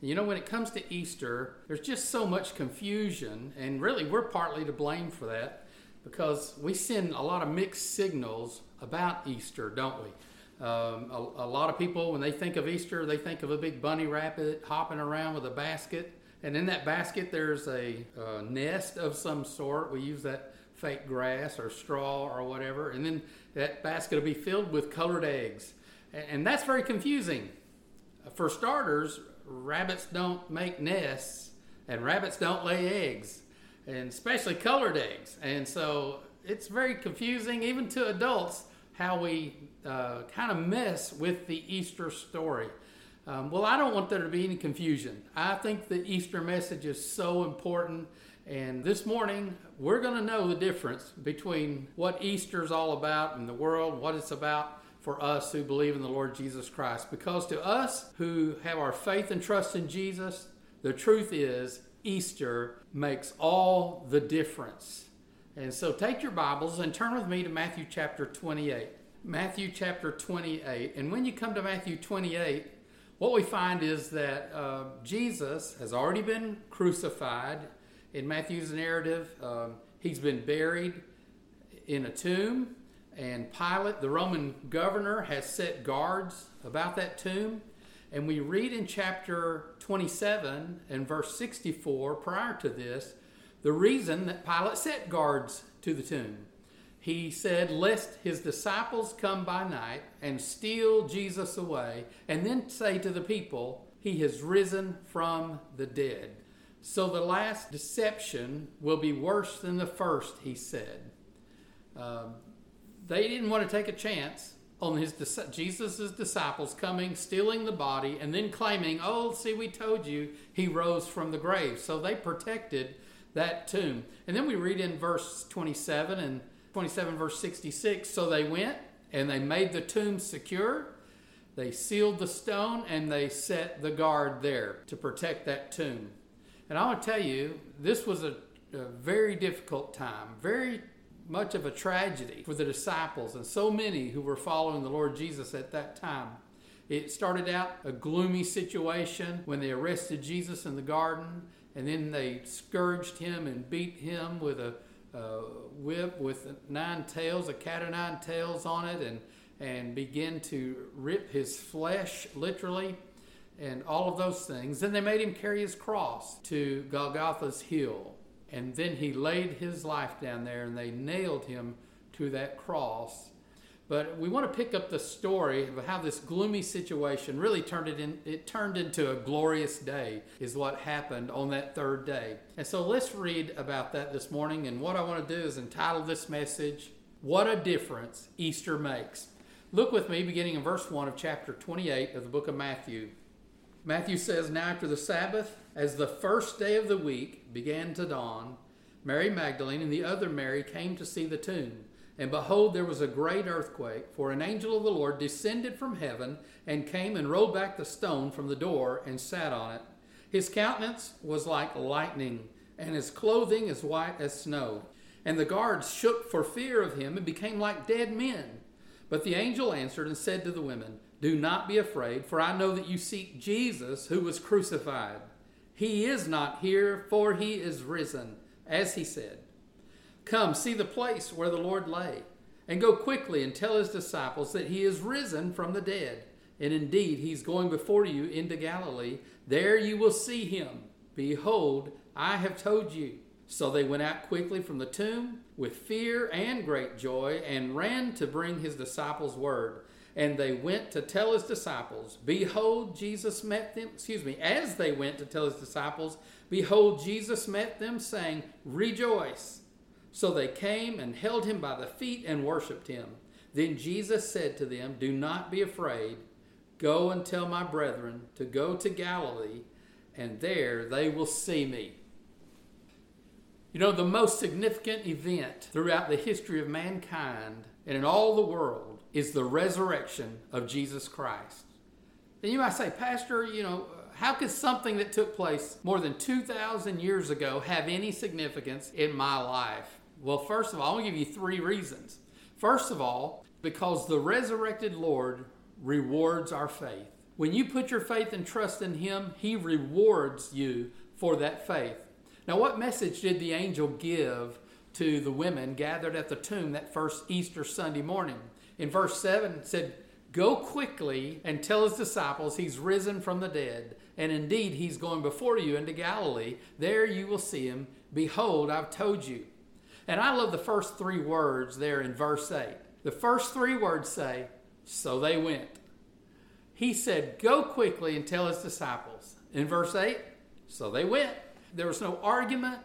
You know, when it comes to Easter, there's just so much confusion, and really we're partly to blame for that because we send a lot of mixed signals about Easter, don't we? Um, a, a, lot of people, when they think of Easter, they think of a big bunny rabbit hopping around with a basket. And in that basket, there's a, a nest of some sort. We use that fake grass or straw or whatever. And then that basket will be filled with colored eggs. And, and that's very confusing. For starters, rabbits don't make nests and rabbits don't lay eggs, and especially colored eggs. And so it's very confusing, even to adults, how we uh, kind of mess with the Easter story. Um, well, I don't want there to be any confusion. I think the Easter message is so important. And this morning, we're going to know the difference between what Easter's all about in the world, what it's about for us who believe in the Lord Jesus Christ. Because to us who have our faith and trust in Jesus, the truth is Easter makes all the difference. And so take your Bibles and turn with me to Matthew chapter 28. Matthew chapter 28. And when you come to Matthew 28, what we find is that uh, Jesus has already been crucified. In Matthew's narrative, um, he's been buried in a tomb, and Pilate, the Roman governor, has set guards about that tomb. And we read in chapter 27 and verse 64, prior to this, the reason that Pilate set guards to the tomb he said, Lest his disciples come by night and steal Jesus away, and then say to the people, He has risen from the dead. So the last deception will be worse than the first, he said. Um, they didn't want to take a chance on his Jesus' disciples coming, stealing the body, and then claiming, "Oh, see, we told you he rose from the grave." So they protected that tomb. And then we read in verse 27 and 27, verse 66. So they went and they made the tomb secure. They sealed the stone and they set the guard there to protect that tomb. And I want to tell you, this was a, a very difficult time, very much of a tragedy for the disciples and so many who were following the Lord Jesus at that time. It started out a gloomy situation when they arrested Jesus in the garden, and then they scourged him and beat him with a whip with nine tails, a cat of nine tails on it, and and begin to rip his flesh literally, and all of those things. Then they made him carry his cross to Golgotha's hill, and then he laid his life down there, and they nailed him to that cross but we want to pick up the story of how this gloomy situation really turned it in it turned into a glorious day is what happened on that third day. And so let's read about that this morning and what I want to do is entitle this message What a Difference Easter Makes. Look with me beginning in verse 1 of chapter 28 of the book of Matthew. Matthew says, Now after the Sabbath, as the first day of the week began to dawn, Mary Magdalene and the other Mary came to see the tomb. And behold, there was a great earthquake, for an angel of the Lord descended from heaven and came and rolled back the stone from the door and sat on it. His countenance was like lightning, and his clothing as white as snow. And the guards shook for fear of him and became like dead men. But the angel answered and said to the women, Do not be afraid, for I know that you seek Jesus who was crucified. He is not here, for he is risen, as he said. Come, see the place where the Lord lay, and go quickly and tell his disciples that he is risen from the dead. And indeed, he's going before you into Galilee. There you will see him. Behold, I have told you. So they went out quickly from the tomb with fear and great joy and ran to bring his disciples word. And they went to tell his disciples, Behold, Jesus met them. Excuse me, as they went to tell his disciples, Behold, Jesus met them, saying, Rejoice. So they came and held him by the feet and worshiped him. Then Jesus said to them, Do not be afraid. Go and tell my brethren to go to Galilee, and there they will see me. You know, the most significant event throughout the history of mankind and in all the world is the resurrection of Jesus Christ. And you might say, Pastor, you know, how could something that took place more than 2,000 years ago have any significance in my life? Well, first of all, I want to give you three reasons. First of all, because the resurrected Lord rewards our faith. When you put your faith and trust in Him, He rewards you for that faith. Now, what message did the angel give to the women gathered at the tomb that first Easter Sunday morning? In verse 7, it said, Go quickly and tell his disciples he's risen from the dead, and indeed he's going before you into Galilee. There you will see him. Behold, I've told you. And I love the first three words there in verse 8. The first three words say, So they went. He said, Go quickly and tell his disciples. In verse 8, so they went. There was no argument,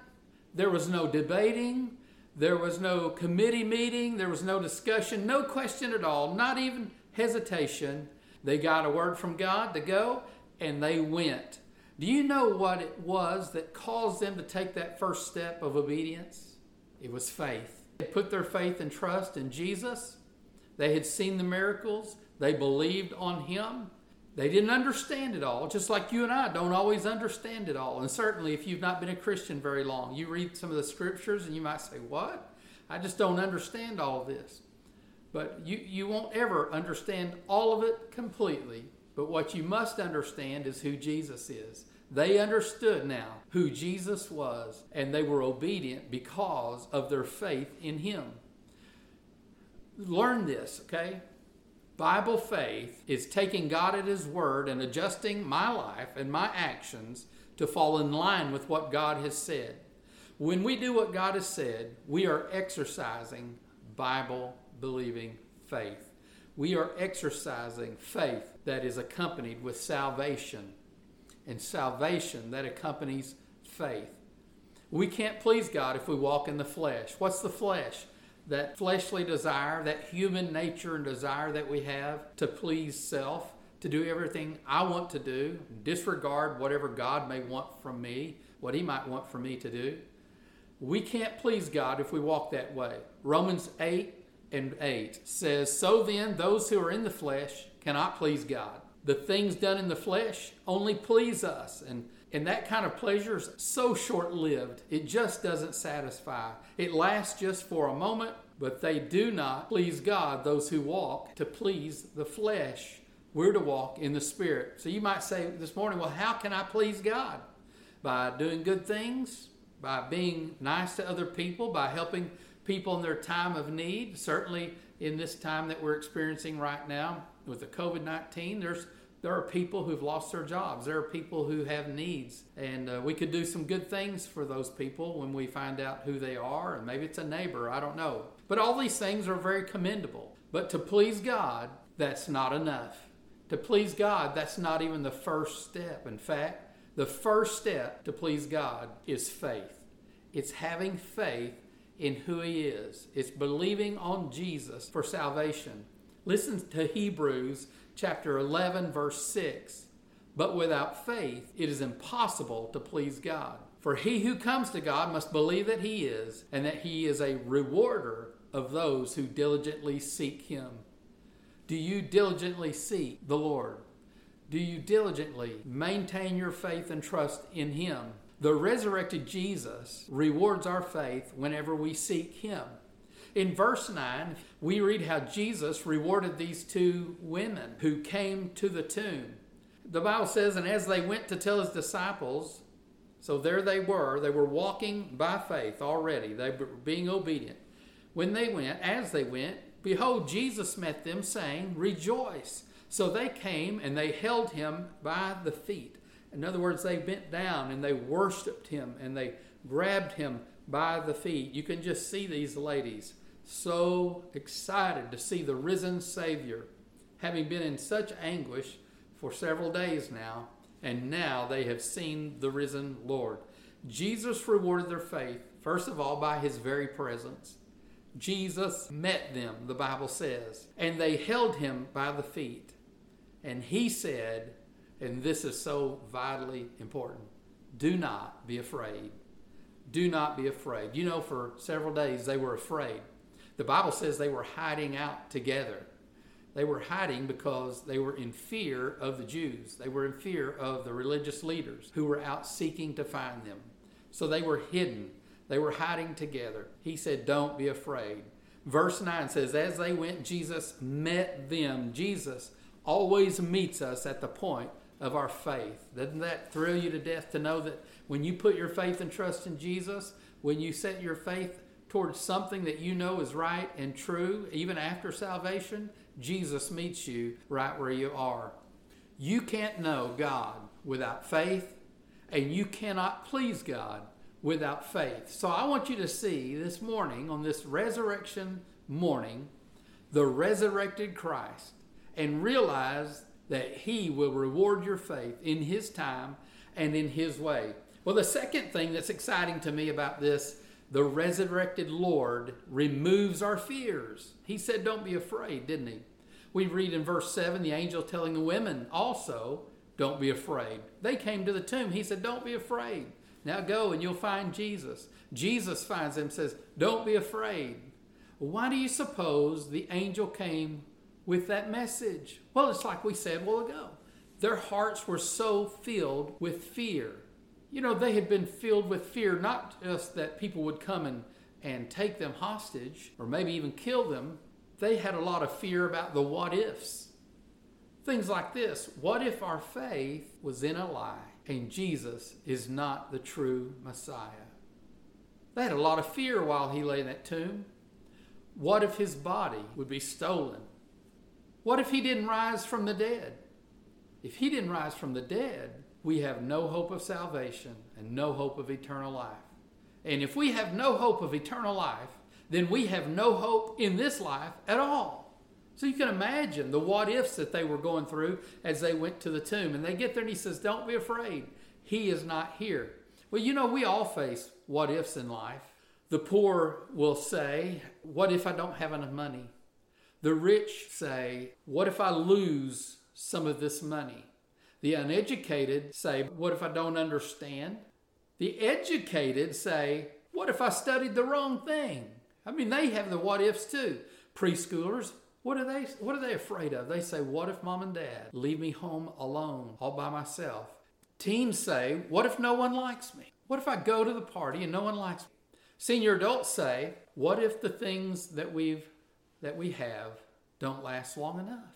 there was no debating, there was no committee meeting, there was no discussion, no question at all, not even hesitation. They got a word from God to go, and they went. Do you know what it was that caused them to take that first step of obedience? It was faith. They put their faith and trust in Jesus. They had seen the miracles. They believed on Him. They didn't understand it all, just like you and I don't always understand it all. And certainly, if you've not been a Christian very long, you read some of the scriptures and you might say, What? I just don't understand all this. But you, you won't ever understand all of it completely. But what you must understand is who Jesus is. They understood now who Jesus was, and they were obedient because of their faith in Him. Learn this, okay? Bible faith is taking God at His word and adjusting my life and my actions to fall in line with what God has said. When we do what God has said, we are exercising Bible believing faith. We are exercising faith that is accompanied with salvation, and salvation that accompanies faith. We can't please God if we walk in the flesh. What's the flesh? That fleshly desire, that human nature and desire that we have to please self, to do everything I want to do, disregard whatever God may want from me, what He might want for me to do. We can't please God if we walk that way. Romans 8 and 8 says, So then, those who are in the flesh cannot please God. The things done in the flesh only please us. And and that kind of pleasure is so short lived, it just doesn't satisfy. It lasts just for a moment, but they do not please God, those who walk to please the flesh. We're to walk in the Spirit. So you might say this morning, well, how can I please God? By doing good things, by being nice to other people, by helping people in their time of need. Certainly, in this time that we're experiencing right now with the COVID 19, there's there are people who've lost their jobs. There are people who have needs. And uh, we could do some good things for those people when we find out who they are. And maybe it's a neighbor, I don't know. But all these things are very commendable. But to please God, that's not enough. To please God, that's not even the first step. In fact, the first step to please God is faith. It's having faith in who He is, it's believing on Jesus for salvation. Listen to Hebrews chapter 11, verse 6. But without faith, it is impossible to please God. For he who comes to God must believe that he is, and that he is a rewarder of those who diligently seek him. Do you diligently seek the Lord? Do you diligently maintain your faith and trust in him? The resurrected Jesus rewards our faith whenever we seek him. In verse 9, we read how Jesus rewarded these two women who came to the tomb. The Bible says, and as they went to tell his disciples, so there they were, they were walking by faith already, they were being obedient. When they went, as they went, behold, Jesus met them, saying, Rejoice. So they came and they held him by the feet. In other words, they bent down and they worshiped him and they grabbed him by the feet. You can just see these ladies so excited to see the risen Savior, having been in such anguish for several days now, and now they have seen the risen Lord. Jesus rewarded their faith, first of all, by his very presence. Jesus met them, the Bible says, and they held him by the feet. And he said, and this is so vitally important do not be afraid. Do not be afraid. You know, for several days they were afraid. The Bible says they were hiding out together. They were hiding because they were in fear of the Jews. They were in fear of the religious leaders who were out seeking to find them. So they were hidden. They were hiding together. He said, Don't be afraid. Verse 9 says, As they went, Jesus met them. Jesus always meets us at the point of our faith. Doesn't that thrill you to death to know that when you put your faith and trust in Jesus, when you set your faith towards something that you know is right and true, even after salvation, Jesus meets you right where you are. You can't know God without faith, and you cannot please God without faith. So I want you to see this morning, on this resurrection morning, the resurrected Christ and realize that He will reward your faith in His time and in His way. Well, the second thing that's exciting to me about this the resurrected Lord removes our fears. He said, Don't be afraid, didn't He? We read in verse 7 the angel telling the women also, Don't be afraid. They came to the tomb. He said, Don't be afraid. Now go and you'll find Jesus. Jesus finds them says, Don't be afraid. Why do you suppose the angel came with that message? Well, it's like we said a while ago. Their hearts were so filled with fear. You know, they had been filled with fear, not just that people would come and, and take them hostage or maybe even kill them. They had a lot of fear about the what ifs. Things like this What if our faith was in a lie and Jesus is not the true Messiah? They had a lot of fear while he lay in that tomb. What if his body would be stolen? What if he didn't rise from the dead? If he didn't rise from the dead, we have no hope of salvation and no hope of eternal life. And if we have no hope of eternal life, then we have no hope in this life at all. So you can imagine the what ifs that they were going through as they went to the tomb. And they get there and he says, Don't be afraid. He is not here. Well, you know, we all face what ifs in life. The poor will say, What if I don't have enough money? The rich say, What if I lose some of this money? The uneducated say, What if I don't understand? The educated say, What if I studied the wrong thing? I mean, they have the what ifs too. Preschoolers, what are they what are they afraid of? They say, What if mom and dad leave me home alone, all by myself? Teens say, What if no one likes me? What if I go to the party and no one likes me? Senior adults say, what if the things that we've that we have don't last long enough?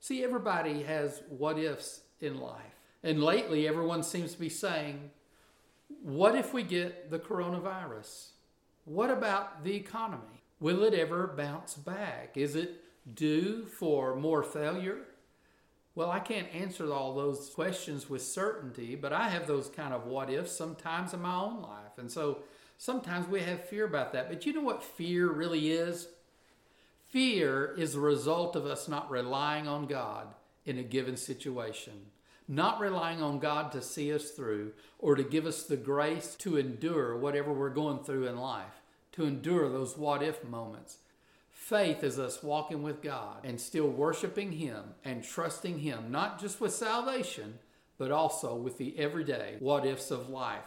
See, everybody has what ifs in life. And lately everyone seems to be saying, what if we get the coronavirus? What about the economy? Will it ever bounce back? Is it due for more failure? Well, I can't answer all those questions with certainty, but I have those kind of what ifs sometimes in my own life. And so sometimes we have fear about that. But you know what fear really is? Fear is the result of us not relying on God in a given situation, not relying on God to see us through or to give us the grace to endure whatever we're going through in life, to endure those what if moments. Faith is us walking with God and still worshiping Him and trusting Him, not just with salvation, but also with the everyday what ifs of life.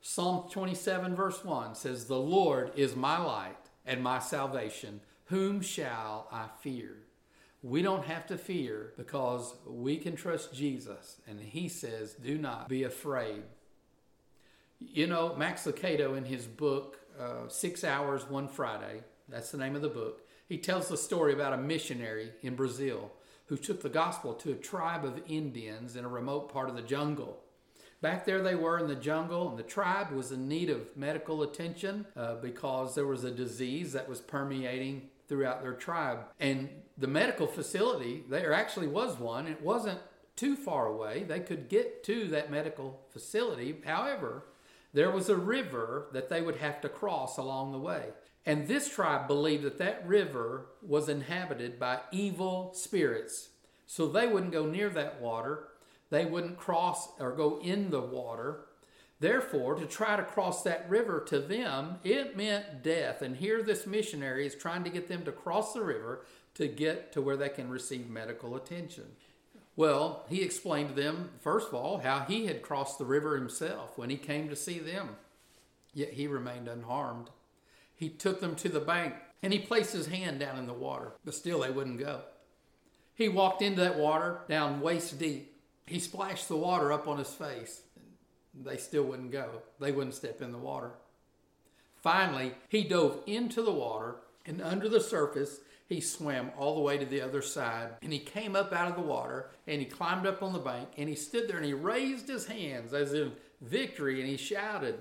Psalm 27, verse 1 says, The Lord is my light and my salvation. Whom shall I fear? We don't have to fear because we can trust Jesus. And he says, Do not be afraid. You know, Max Lucado in his book, uh, Six Hours One Friday, that's the name of the book, he tells the story about a missionary in Brazil who took the gospel to a tribe of Indians in a remote part of the jungle. Back there, they were in the jungle, and the tribe was in need of medical attention uh, because there was a disease that was permeating throughout their tribe. And the medical facility, there actually was one. It wasn't too far away. They could get to that medical facility. However, there was a river that they would have to cross along the way. And this tribe believed that that river was inhabited by evil spirits. So they wouldn't go near that water they wouldn't cross or go in the water. Therefore, to try to cross that river to them, it meant death. And here, this missionary is trying to get them to cross the river to get to where they can receive medical attention. Well, he explained to them, first of all, how he had crossed the river himself when he came to see them, yet he remained unharmed. He took them to the bank and he placed his hand down in the water, but still they wouldn't go. He walked into that water down waist deep he splashed the water up on his face. They still wouldn't go. They wouldn't step in the water. Finally, he dove into the water, and under the surface, he swam all the way to the other side and he came up out of the water and he climbed up on the bank and he stood there and he raised his hands as in victory and he shouted.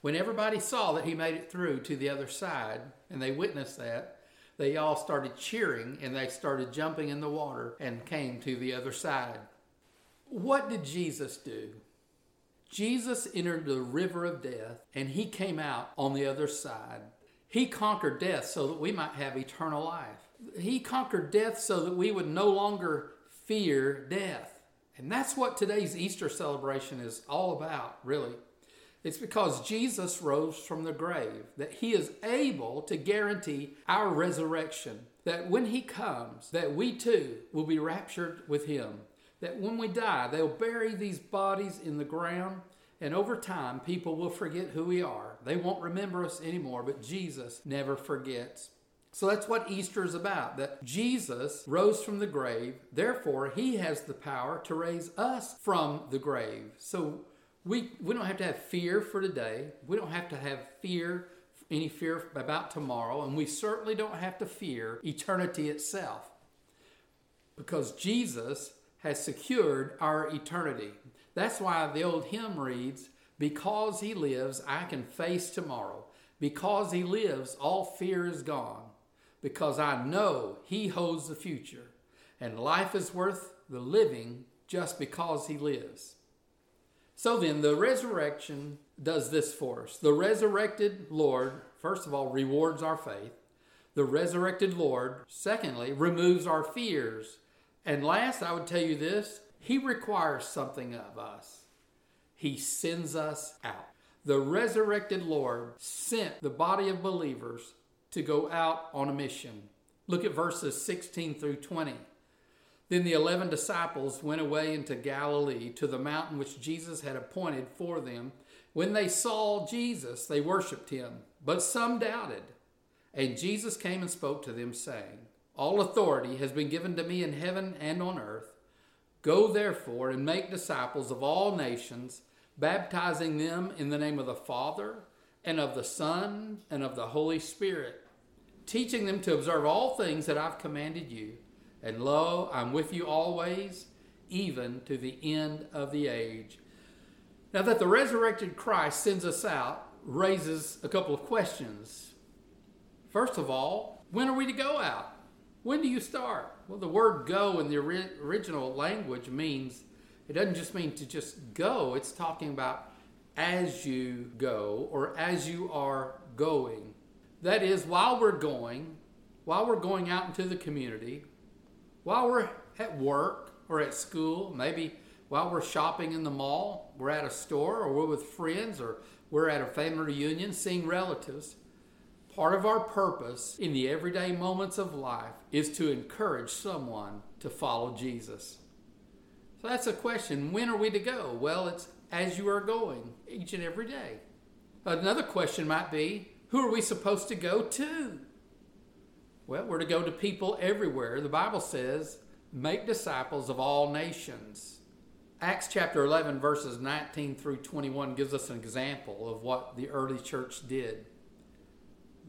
When everybody saw that he made it through to the other side and they witnessed that, they all started cheering and they started jumping in the water and came to the other side. What did Jesus do? Jesus entered the river of death and he came out on the other side. He conquered death so that we might have eternal life. He conquered death so that we would no longer fear death. And that's what today's Easter celebration is all about, really. It's because Jesus rose from the grave, that he is able to guarantee our resurrection, that when he comes, that we too will be raptured with him, that when we die, they'll bury these bodies in the ground, and over time, people will forget who we are. They won't remember us anymore, but Jesus never forgets. So that's what Easter is about that Jesus rose from the grave, therefore, he has the power to raise us from the grave. So we, we don't have to have fear for today. We don't have to have fear, any fear about tomorrow, and we certainly don't have to fear eternity itself because Jesus has secured our eternity. That's why the old hymn reads, Because he lives, I can face tomorrow. Because he lives, all fear is gone. Because I know he holds the future. And life is worth the living just because he lives. So then, the resurrection does this for us. The resurrected Lord, first of all, rewards our faith. The resurrected Lord, secondly, removes our fears. And last, I would tell you this He requires something of us. He sends us out. The resurrected Lord sent the body of believers to go out on a mission. Look at verses 16 through 20. Then the eleven disciples went away into Galilee to the mountain which Jesus had appointed for them. When they saw Jesus, they worshipped him, but some doubted. And Jesus came and spoke to them, saying, All authority has been given to me in heaven and on earth. Go therefore and make disciples of all nations, baptizing them in the name of the Father, and of the Son, and of the Holy Spirit, teaching them to observe all things that I've commanded you. And lo, I'm with you always, even to the end of the age. Now, that the resurrected Christ sends us out raises a couple of questions. First of all, when are we to go out? When do you start? Well, the word go in the original language means, it doesn't just mean to just go, it's talking about as you go or as you are going. That is, while we're going, while we're going out into the community, while we're at work or at school, maybe while we're shopping in the mall, we're at a store, or we're with friends, or we're at a family reunion seeing relatives. Part of our purpose in the everyday moments of life is to encourage someone to follow Jesus. So that's a question. When are we to go? Well, it's as you are going each and every day. Another question might be who are we supposed to go to? Well, we're to go to people everywhere. The Bible says, make disciples of all nations. Acts chapter 11, verses 19 through 21 gives us an example of what the early church did.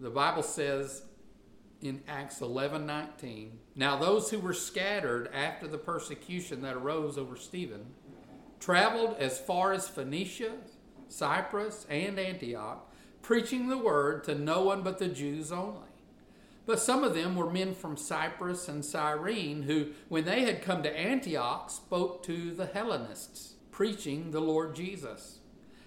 The Bible says in Acts 11 19, Now those who were scattered after the persecution that arose over Stephen traveled as far as Phoenicia, Cyprus, and Antioch, preaching the word to no one but the Jews only. But some of them were men from Cyprus and Cyrene who, when they had come to Antioch, spoke to the Hellenists, preaching the Lord Jesus.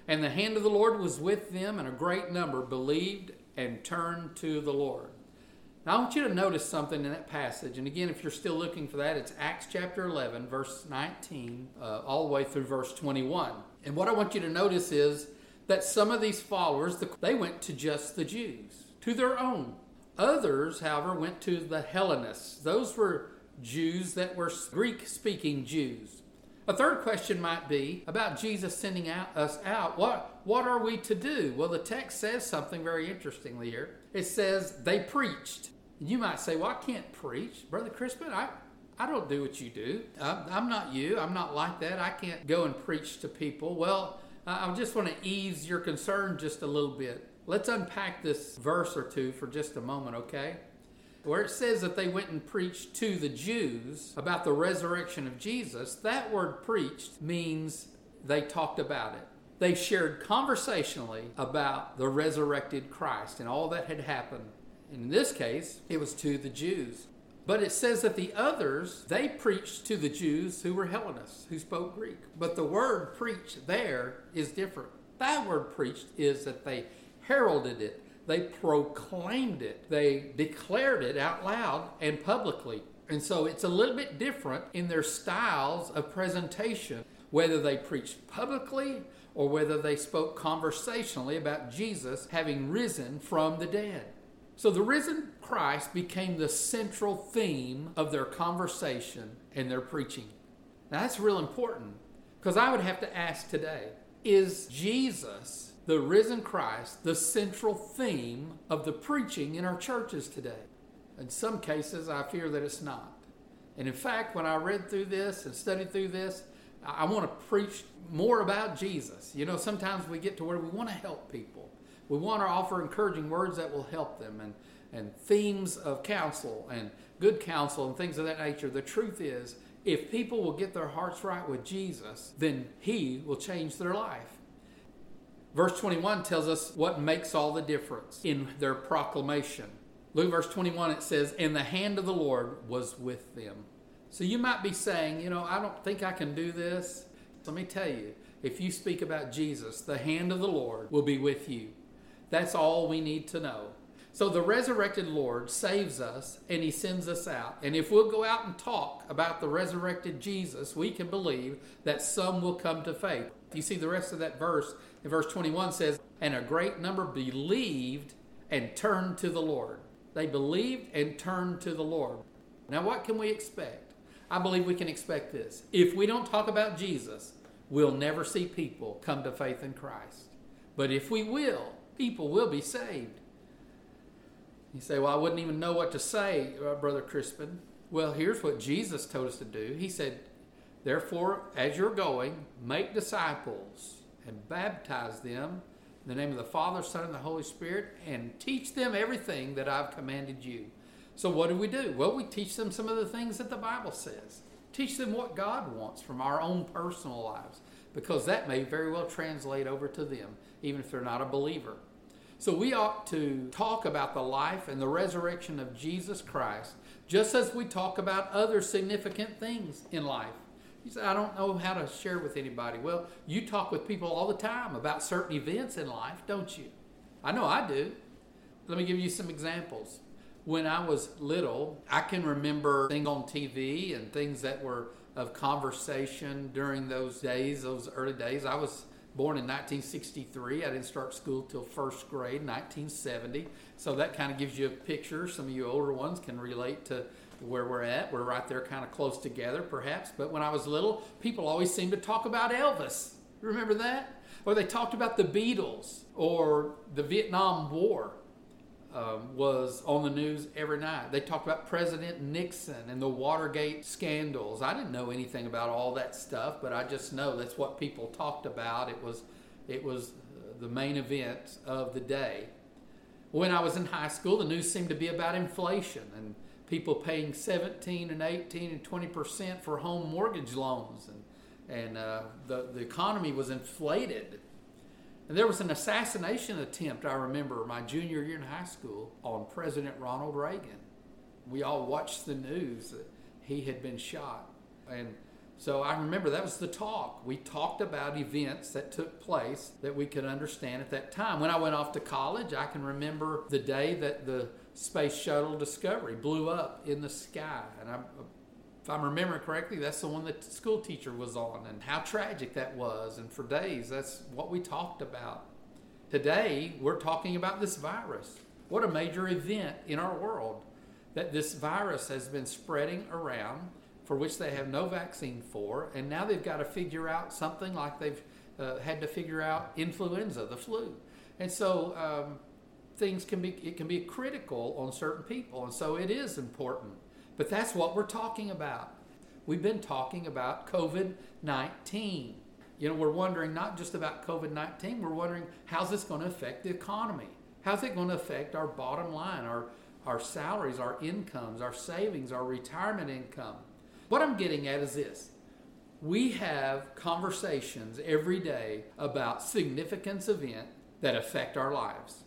And the hand of the Lord was with them, and a great number believed and turn to the Lord. Now, I want you to notice something in that passage. And again, if you're still looking for that, it's Acts chapter 11, verse 19, uh, all the way through verse 21. And what I want you to notice is that some of these followers, they went to just the Jews, to their own Others, however, went to the Hellenists. Those were Jews that were Greek speaking Jews. A third question might be about Jesus sending out, us out. What, what are we to do? Well, the text says something very interestingly here. It says they preached. You might say, Well, I can't preach. Brother Crispin, I, I don't do what you do. I'm, I'm not you. I'm not like that. I can't go and preach to people. Well, I just want to ease your concern just a little bit. Let's unpack this verse or two for just a moment, okay? where it says that they went and preached to the Jews about the resurrection of Jesus, that word preached means they talked about it. They shared conversationally about the resurrected Christ and all that had happened. In this case, it was to the Jews. But it says that the others, they preached to the Jews who were Hellenists, who spoke Greek. But the word preached there is different. That word preached is that they heralded it, they proclaimed it, they declared it out loud and publicly. And so it's a little bit different in their styles of presentation, whether they preached publicly or whether they spoke conversationally about Jesus having risen from the dead. So the risen Christ became the central theme of their conversation and their preaching. Now that's real important because I would have to ask today is Jesus, the risen Christ, the central theme of the preaching in our churches today? In some cases, I fear that it's not. And in fact, when I read through this and studied through this, I want to preach more about Jesus. You know, sometimes we get to where we want to help people. We want to offer encouraging words that will help them and, and themes of counsel and good counsel and things of that nature. The truth is, if people will get their hearts right with Jesus, then He will change their life. Verse 21 tells us what makes all the difference in their proclamation. Look verse 21, it says, And the hand of the Lord was with them. So you might be saying, you know, I don't think I can do this. Let me tell you, if you speak about Jesus, the hand of the Lord will be with you. That's all we need to know. So the resurrected Lord saves us and he sends us out. And if we'll go out and talk about the resurrected Jesus, we can believe that some will come to faith. You see, the rest of that verse in verse 21 says, And a great number believed and turned to the Lord. They believed and turned to the Lord. Now, what can we expect? I believe we can expect this. If we don't talk about Jesus, we'll never see people come to faith in Christ. But if we will, people will be saved. You say, Well, I wouldn't even know what to say, uh, Brother Crispin. Well, here's what Jesus told us to do. He said, Therefore, as you're going, make disciples and baptize them in the name of the Father, Son, and the Holy Spirit, and teach them everything that I've commanded you. So, what do we do? Well, we teach them some of the things that the Bible says. Teach them what God wants from our own personal lives, because that may very well translate over to them, even if they're not a believer. So we ought to talk about the life and the resurrection of Jesus Christ, just as we talk about other significant things in life. You say, I don't know how to share with anybody. Well, you talk with people all the time about certain events in life, don't you? I know I do. Let me give you some examples. When I was little, I can remember things on TV and things that were of conversation during those days, those early days. I was born in 1963. I didn't start school till first grade, 1970. So that kind of gives you a picture. Some of you older ones can relate to where we're at. We're right there, kind of close together, perhaps. But when I was little, people always seemed to talk about Elvis. Remember that? Or they talked about the Beatles or the Vietnam War um, was on the news every night. They talked about President Nixon and the Watergate scandals. I didn't know anything about all that stuff, but I just know that's what people talked about. It was, it was the main event of the day. When I was in high school, the news seemed to be about inflation and people paying 17 and 18 and 20 percent for home mortgage loans, and and uh, the the economy was inflated and there was an assassination attempt, I remember, my junior year in high school on President Ronald Reagan. We all watched the news that he had been shot. And so I remember that was the talk. We talked about events that took place that we could understand at that time. When I went off to college, I can remember the day that the Space Shuttle Discovery blew up in the sky. And I if I'm remembering correctly, that's the one that the school teacher was on, and how tragic that was. And for days, that's what we talked about. Today, we're talking about this virus. What a major event in our world that this virus has been spreading around, for which they have no vaccine for, and now they've got to figure out something like they've uh, had to figure out influenza, the flu. And so, um, things can be it can be critical on certain people, and so it is important but that's what we're talking about. We've been talking about COVID 19. You know, we're wondering not just about COVID 19, we're wondering how's this going to affect the economy? How's it going to affect our bottom line, our, our salaries, our incomes, our savings, our retirement income. What I'm getting at is this we have conversations every day about significance events that affect our lives.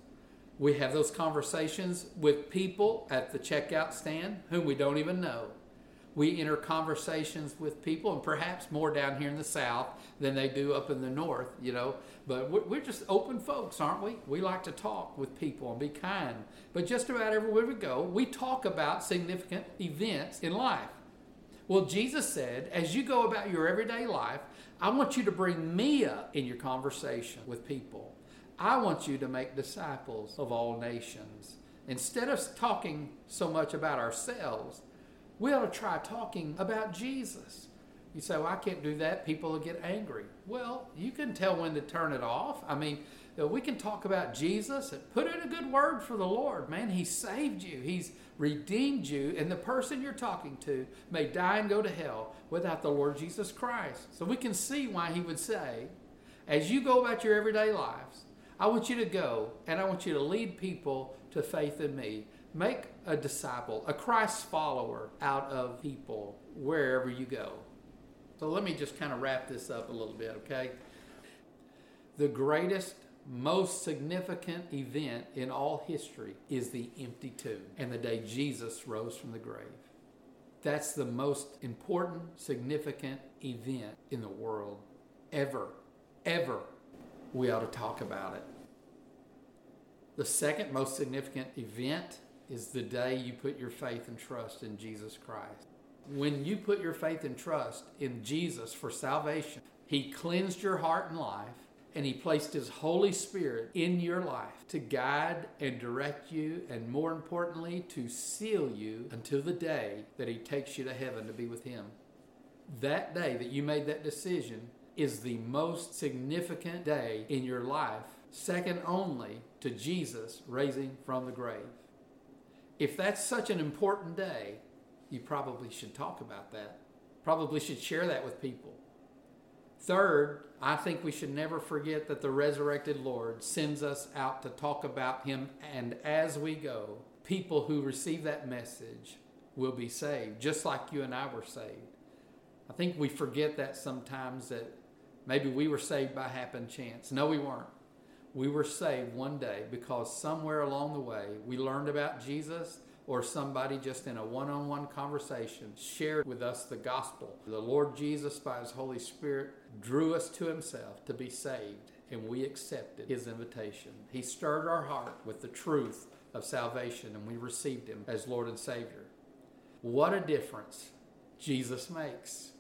We have those conversations with people at the checkout stand whom we don't even know. We enter conversations with people, and perhaps more down here in the South than they do up in the North, you know. But we're just open folks, aren't we? We like to talk with people and be kind. But just about everywhere we go, we talk about significant events in life. Well, Jesus said, as you go about your everyday life, I want you to bring me up in your conversation with people. I want you to make disciples of all nations. Instead of talking so much about ourselves, we ought to try talking about Jesus. You say, well, I can't do that. People will get angry. Well, you can tell when to turn it off. I mean, uh, we can talk about Jesus and put in a good word for the Lord. Man, He saved you, He's redeemed you, and the person you're talking to may die and go to hell without the Lord Jesus Christ. So we can see why He would say, as you go about your everyday lives, I want you to go and I want you to lead people to faith in me. Make a disciple, a Christ follower out of people wherever you go. So let me just kind of wrap this up a little bit, okay? The greatest, most significant event in all history is the empty tomb and the day Jesus rose from the grave. That's the most important, significant event in the world ever, ever. We ought to talk about it. The second most significant event is the day you put your faith and trust in Jesus Christ. When you put your faith and trust in Jesus for salvation, He cleansed your heart and life, and He placed His Holy Spirit in your life to guide and direct you, and more importantly, to seal you until the day that He takes you to heaven to be with Him. That day that you made that decision is the most significant day in your life, second only to Jesus raising from the grave. If that's such an important day, you probably should talk about that. Probably should share that with people. Third, I think we should never forget that the resurrected Lord sends us out to talk about Him, and as we go, people who receive that message will be saved, just like you and I were saved. I think we forget that sometimes that maybe we were saved by happen chance. No, we weren't. We were saved one day because somewhere along the way we learned about Jesus or somebody just in a one on one conversation shared with us the gospel. The Lord Jesus, by His Holy Spirit, drew us to Himself to be saved, and we accepted His invitation. He stirred our heart with the truth of salvation, and we received Him as Lord and Savior. What a difference Jesus makes.